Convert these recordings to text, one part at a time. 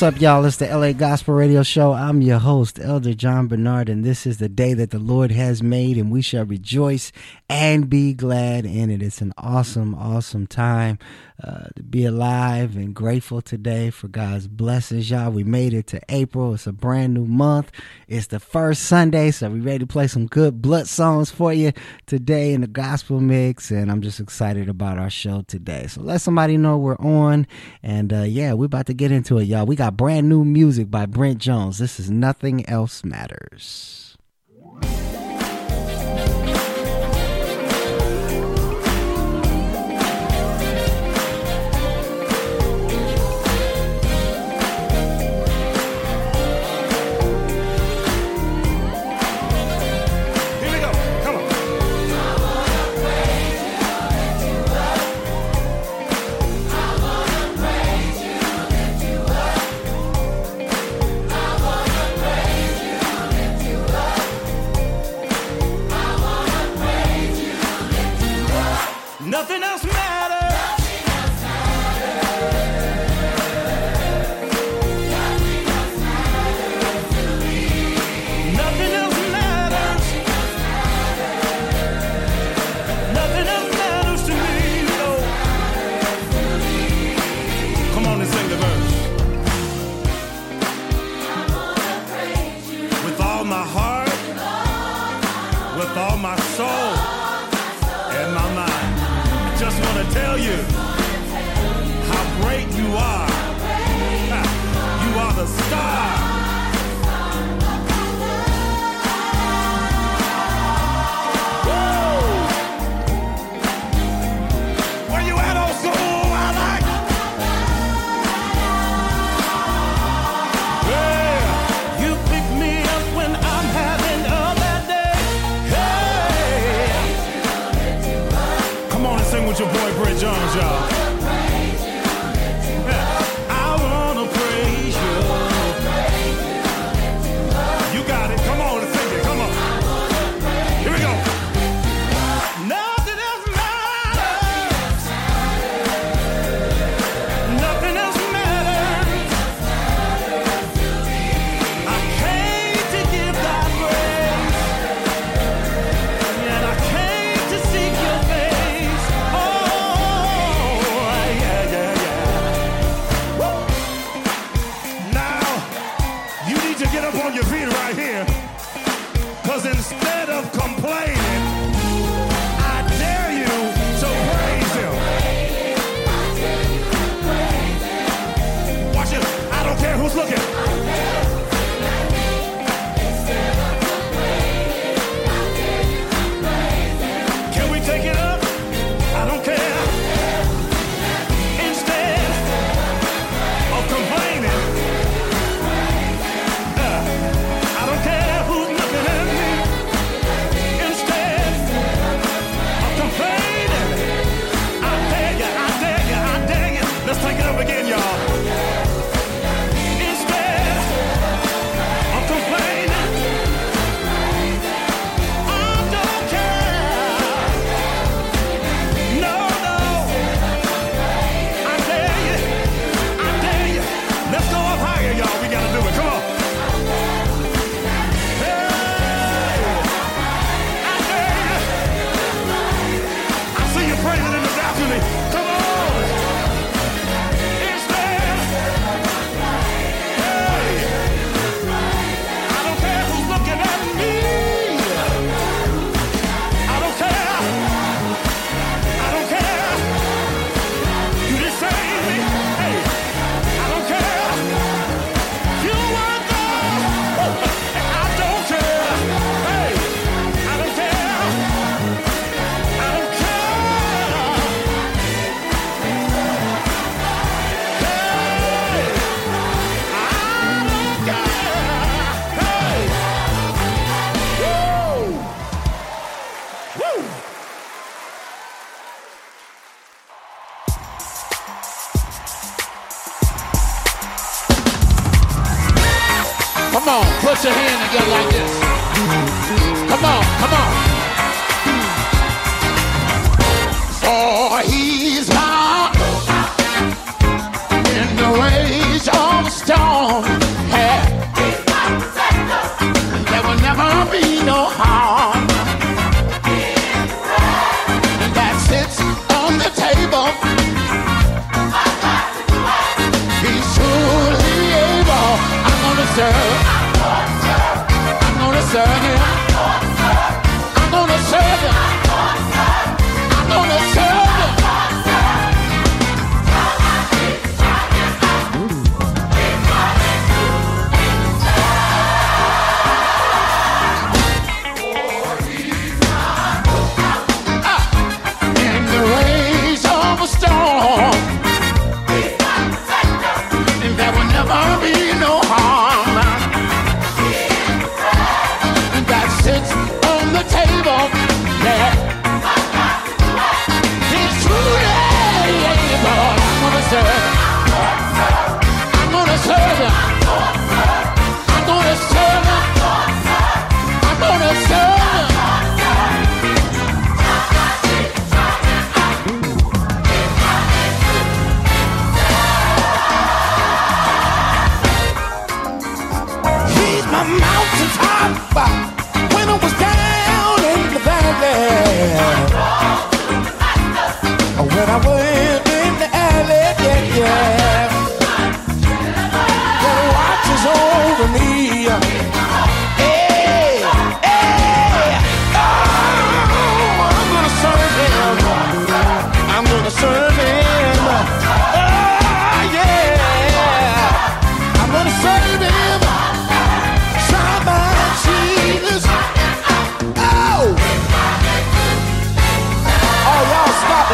What's up, y'all? It's the LA Gospel Radio Show. I'm your host, Elder John Bernard, and this is the day that the Lord has made, and we shall rejoice and be glad in it. It's an awesome, awesome time uh, to be alive and grateful today for God's blessings, y'all. We made it to April. It's a brand new month. It's the first Sunday, so we ready to play some good blood songs for you today in the gospel mix. And I'm just excited about our show today. So let somebody know we're on. And uh, yeah, we're about to get into it, y'all. We got brand new music by Brent Jones. This is Nothing Else Matters.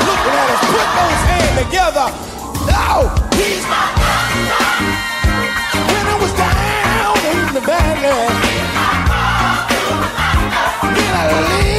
Looking at us. Put those hands together. Oh, he's my When I was down in the valley. When I lived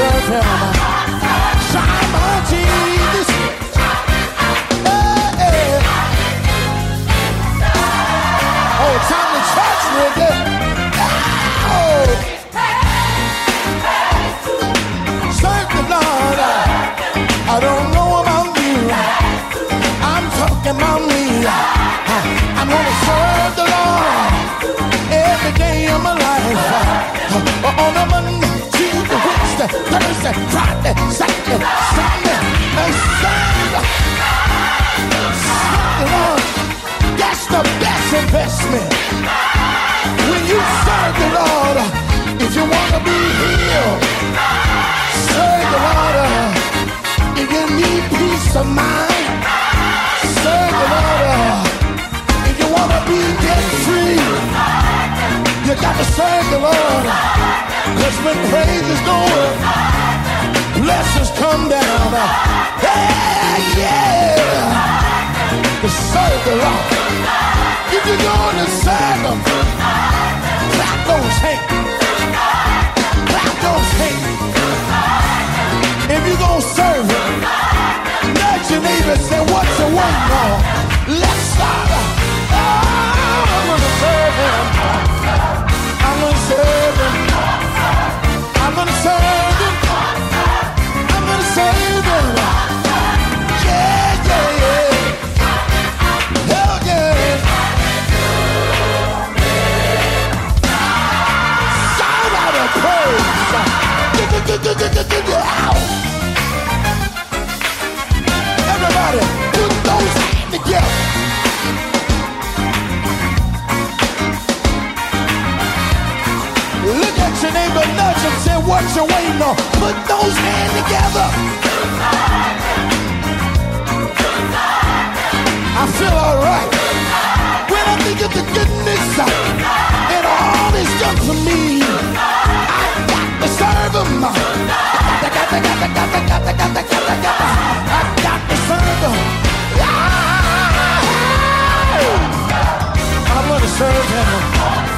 Oh, time to church. Oh. Serve the Lord. I don't know about you. I'm talking about me. I'm gonna serve the Lord every day of my life. On a Monday, Tuesday, Thursday, Friday, Saturday, Sunday, and Sunday. Lord. That's the best investment. When you serve the Lord, if you wanna be healed, serve the Lord. If you need peace of mind, serve the Lord. If you wanna be debt free, you got to serve the Lord. Cause when praises go up, blessings come down. Yeah, yeah. To serve the Lord. If you're going to serve Him, clap those hands. Clap those hands. If you're going to serve Him, nudge your neighbor and say, What's the one on? Let's start. Everybody, put those hands together. Look at your neighbor, nudge him, say, what you waiting on? Put those hands together. I feel alright. When I think of the goodness and all he's done for me, I got to serve him. To, got to, got to, I to serve him.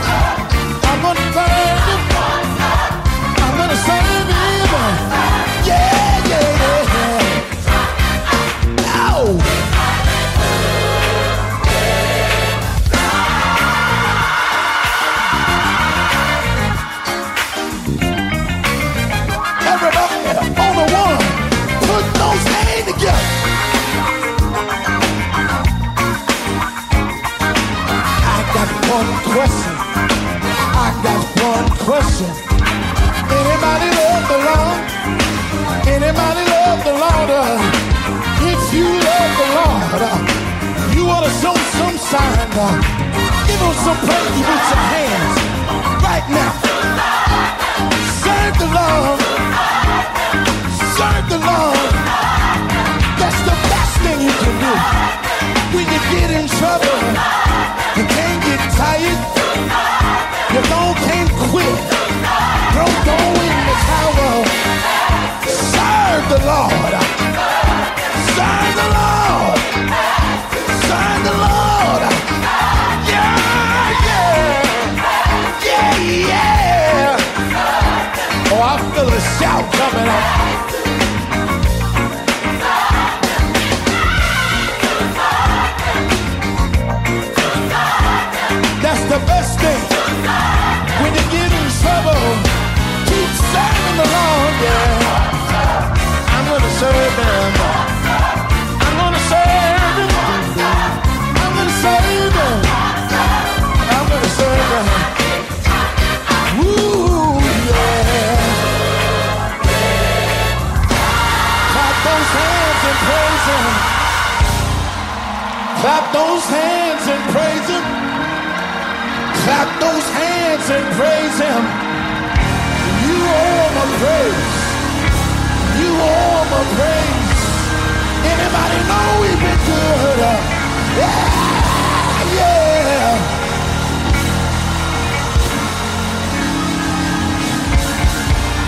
Clap those hands and praise him. Clap those hands and praise him. You owe him a praise. You owe him a praise. Anybody know we've been good? Yeah, yeah.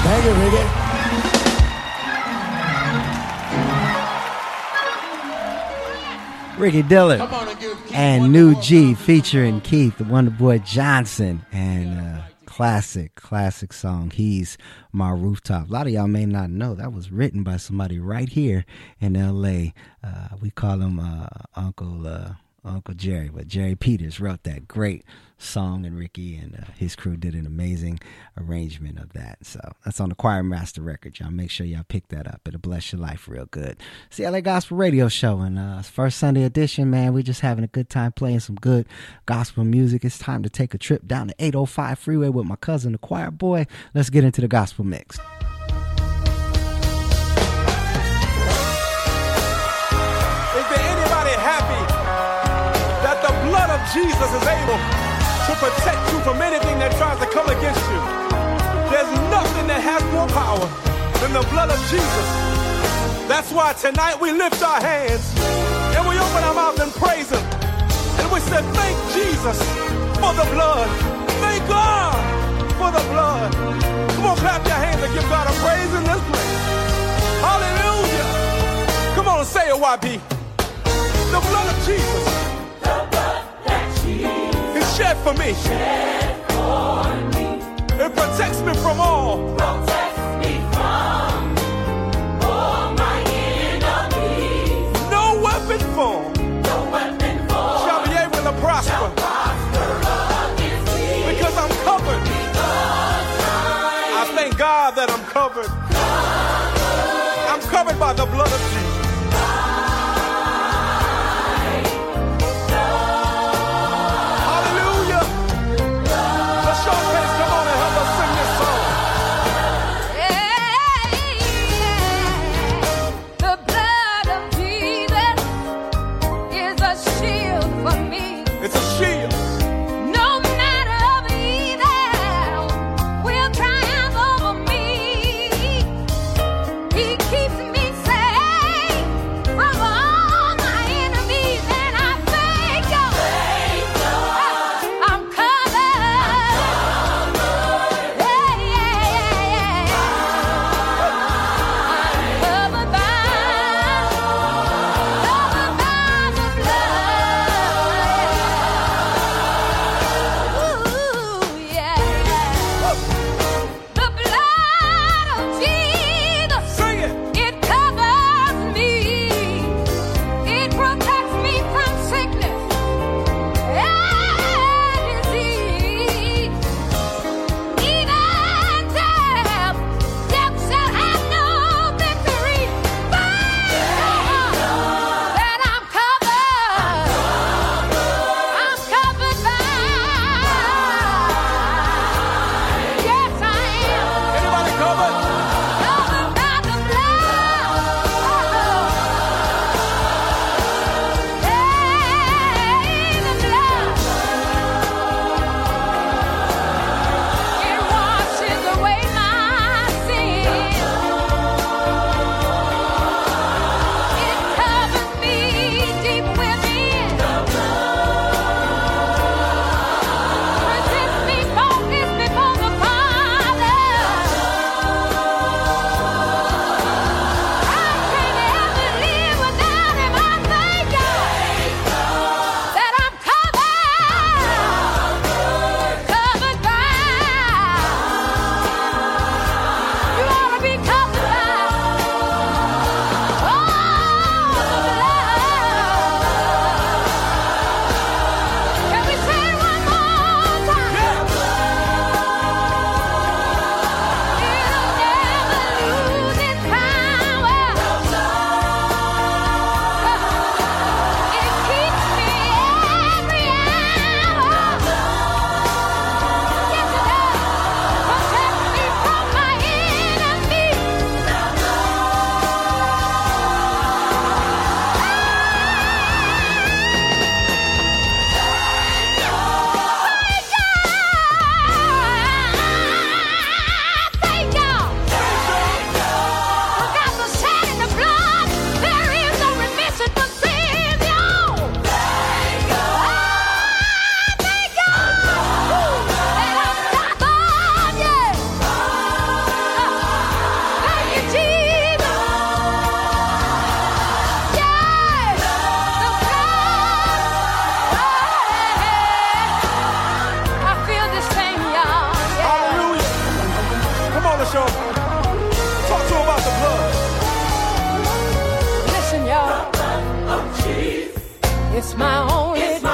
Thank you, Ricky. Ricky Dillard and give Keith and one New G featuring Keith, the Wonder Boy Johnson, and uh, classic, classic song. He's my rooftop. A lot of y'all may not know that was written by somebody right here in L.A. Uh, we call him uh, Uncle uh, Uncle Jerry, but Jerry Peters wrote that great song, and Ricky and uh, his crew did an amazing arrangement of that. So that's on the Choir Master record. Y'all make sure y'all pick that up. It'll bless your life real good. It's the LA Gospel Radio Show, and uh, first Sunday edition, man. We're just having a good time playing some good gospel music. It's time to take a trip down the 805 freeway with my cousin, the choir boy. Let's get into the gospel mix. Jesus is able to protect you from anything that tries to come against you? There's nothing that has more power than the blood of Jesus. That's why tonight we lift our hands and we open our mouths and praise Him. And we say, Thank Jesus for the blood. Thank God for the blood. Come on, clap your hands and give God a praise in this place. Hallelujah. Come on, say it, YB. The blood of Jesus. Is shed for me. It protects me from all. No weapon formed shall be able to prosper. Because I'm covered. I thank God that I'm covered. I'm covered by the blood of Jesus. It's my only. It's my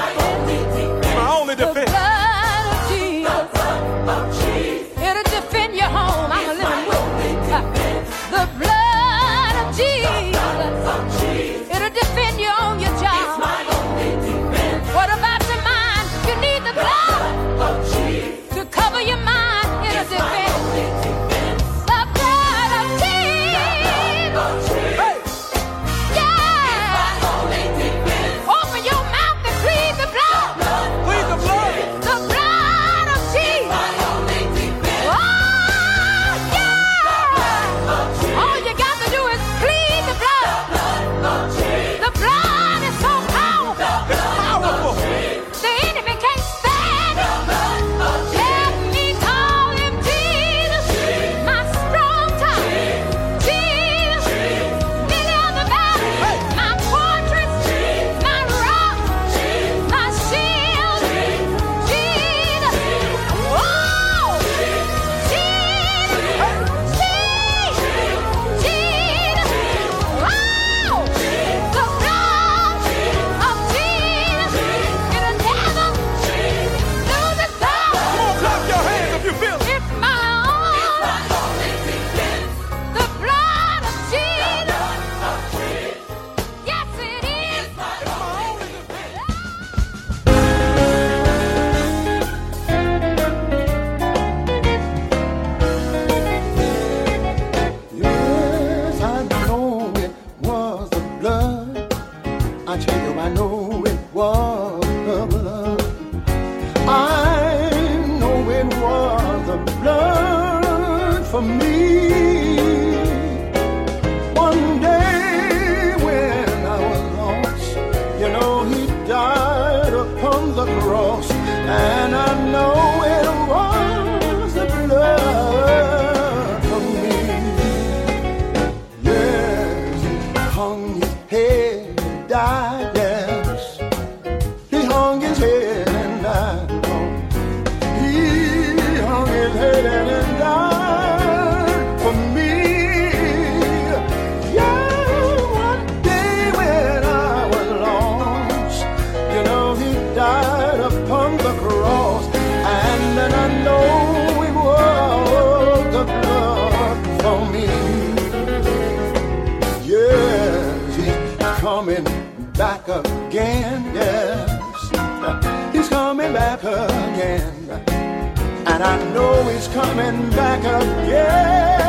And I know he's coming back again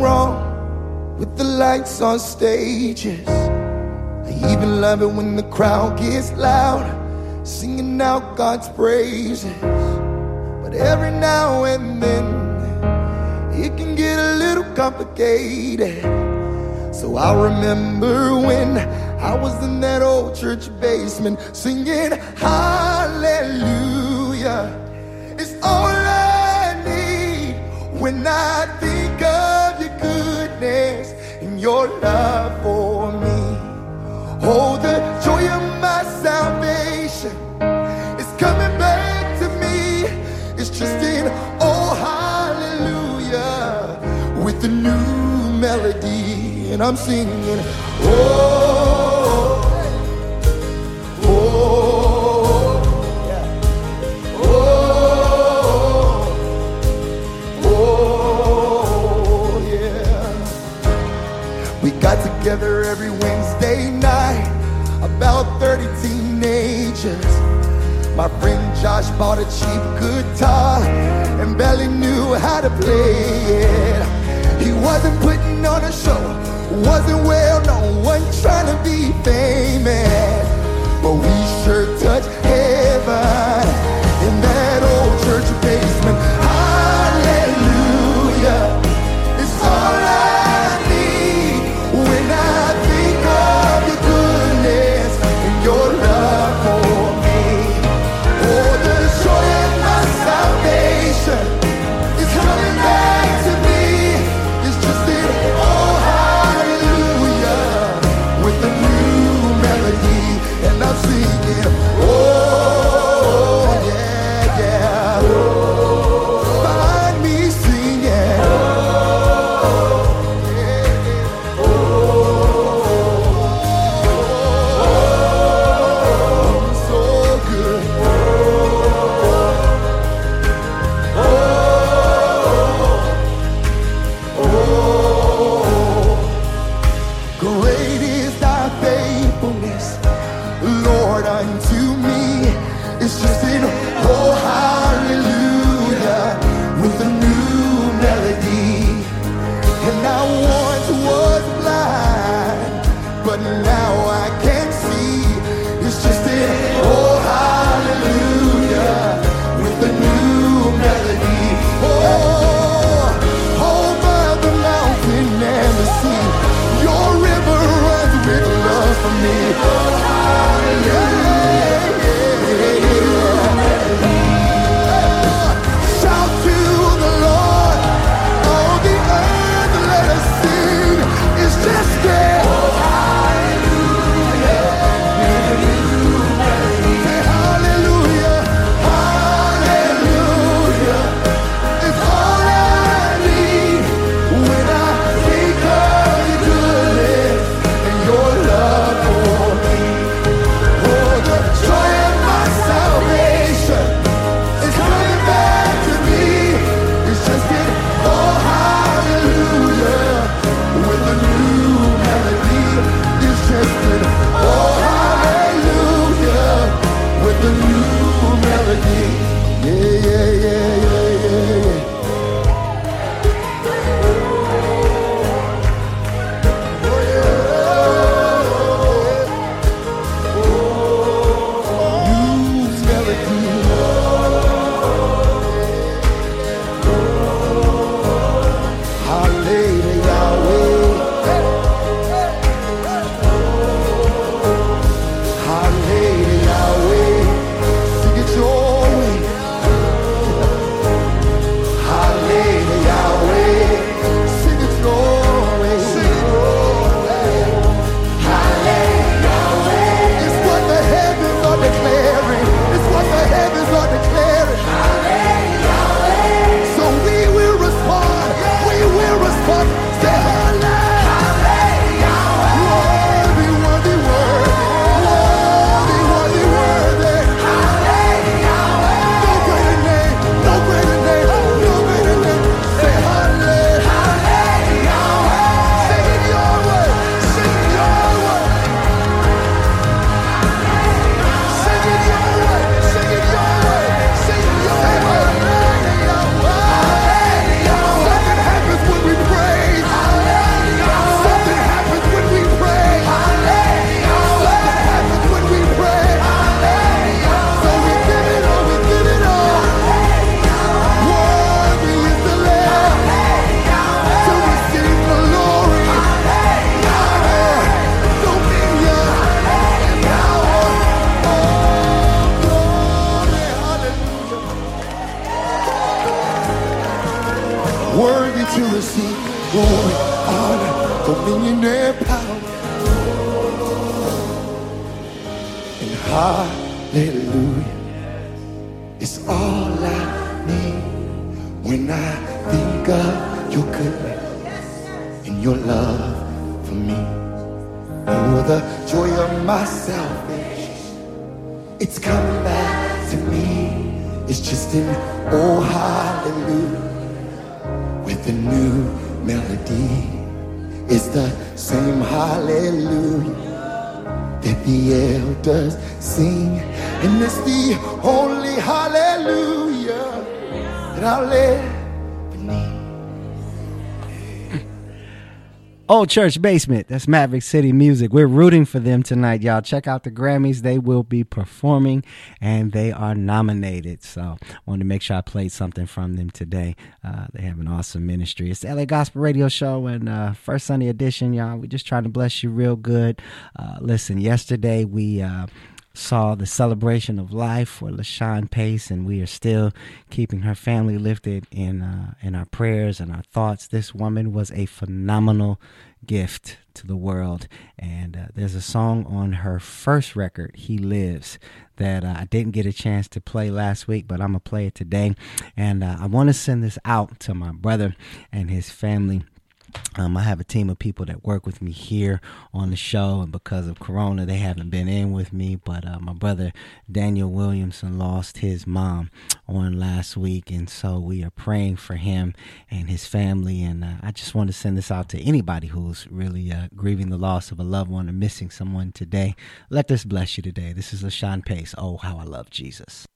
wrong with the lights on stages. I even love it when the crowd gets loud, singing out God's praises. But every now and then, it can get a little complicated. So I remember when I was in that old church basement singing hallelujah. It's all I need when I your love for me. Oh, the joy of my salvation is coming back to me. It's just in oh hallelujah with the new melody, and I'm singing. Oh, together every Wednesday night, about 30 teenagers. My friend Josh bought a cheap guitar and barely knew how to play it. He wasn't putting on a show, wasn't well known, wasn't trying to be famous. But we sure touched heaven in that old church basement. To receive glory, honor, dominion, and power. And hallelujah is all I need when I think of your goodness and your love for me. Oh, the joy of my salvation, it's coming back to me. It's just an oh hallelujah with a new melody. It's the same hallelujah that the elders sing, and it's the holy hallelujah. That I'll live Old Church Basement. That's Maverick City Music. We're rooting for them tonight, y'all. Check out the Grammys. They will be performing and they are nominated. So, I wanted to make sure I played something from them today. Uh, they have an awesome ministry. It's the LA Gospel Radio Show and uh, first Sunday edition, y'all. We're just trying to bless you real good. Uh, listen, yesterday we. Saw the celebration of life for LaShun Pace, and we are still keeping her family lifted in uh, in our prayers and our thoughts. This woman was a phenomenal gift to the world, and uh, there's a song on her first record, "He Lives." That uh, I didn't get a chance to play last week, but I'm gonna play it today. And uh, I want to send this out to my brother and his family. Um, I have a team of people that work with me here on the show, and because of Corona, they haven't been in with me. But uh, my brother Daniel Williamson lost his mom on last week, and so we are praying for him and his family. And uh, I just want to send this out to anybody who's really uh, grieving the loss of a loved one or missing someone today. Let this bless you today. This is LaShun Pace. Oh, how I love Jesus.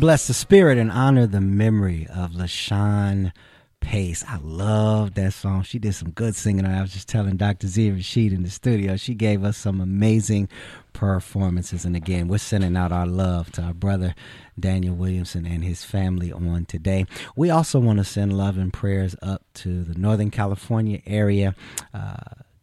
Bless the spirit and honor the memory of LaShun Pace. I love that song. She did some good singing. I was just telling Dr. Z Rashid in the studio. She gave us some amazing performances. And again, we're sending out our love to our brother Daniel Williamson and his family on today. We also want to send love and prayers up to the Northern California area. Uh,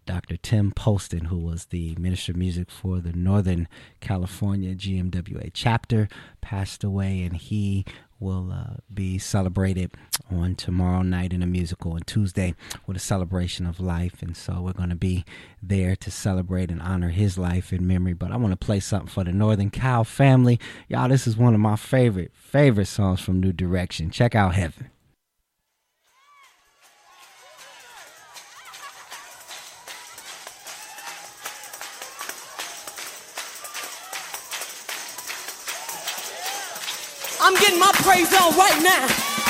Dr. Tim Poston, who was the Minister of Music for the Northern California GMWA chapter, passed away, and he will uh, be celebrated on tomorrow night in a musical and Tuesday with a celebration of life. And so we're going to be there to celebrate and honor his life in memory. But I want to play something for the Northern Cal family. Y'all, this is one of my favorite, favorite songs from New Direction. Check out Heaven. Praise on right now.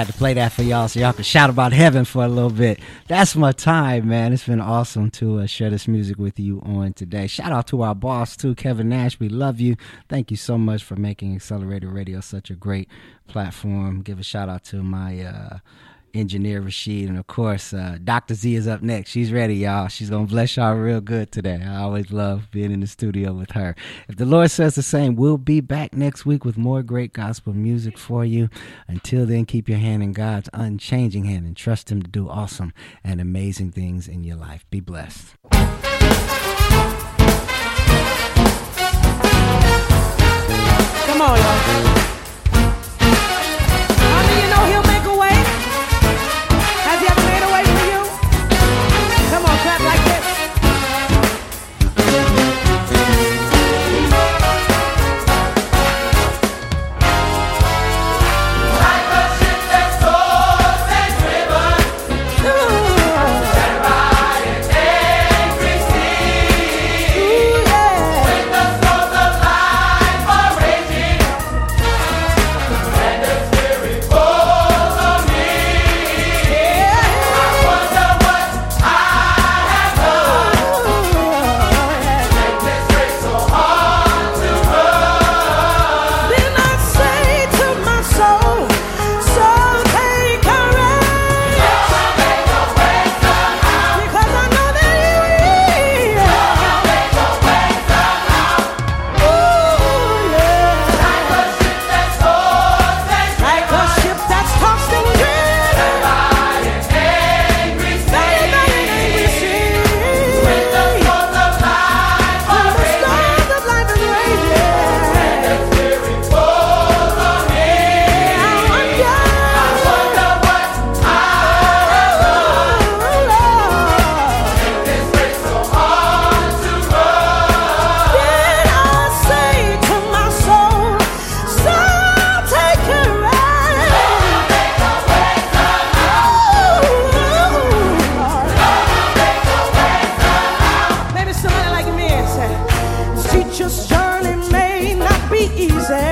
Had to play that for y'all so y'all could shout about heaven for a little bit. That's my time, man. It's been awesome to uh, share this music with you on today. Shout out to our boss, too, Kevin Nash. We love you. Thank you so much for making Accelerated Radio such a great platform. Give a shout out to my. Uh, engineer Rashid, and of course, uh, Dr. Z is up next. She's ready, y'all. She's gonna bless y'all real good today. I always love being in the studio with her. If the Lord says the same, we'll be back next week with more great gospel music for you. Until then, keep your hand in God's unchanging hand and trust Him to do awesome and amazing things in your life. Be blessed. Come on, y'all. Teacher's journey may not be easy.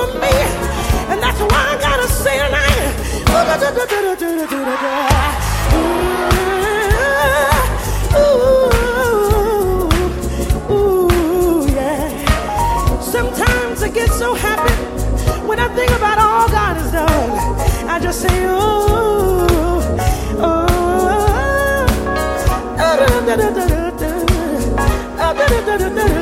For me, and that's why I gotta say tonight. Ooh, ooh, yeah. Sometimes I get so happy when I think about all God has done. I just say, ooh, oh, da, da, da, da, da, da, da, ah, da, da, da, da,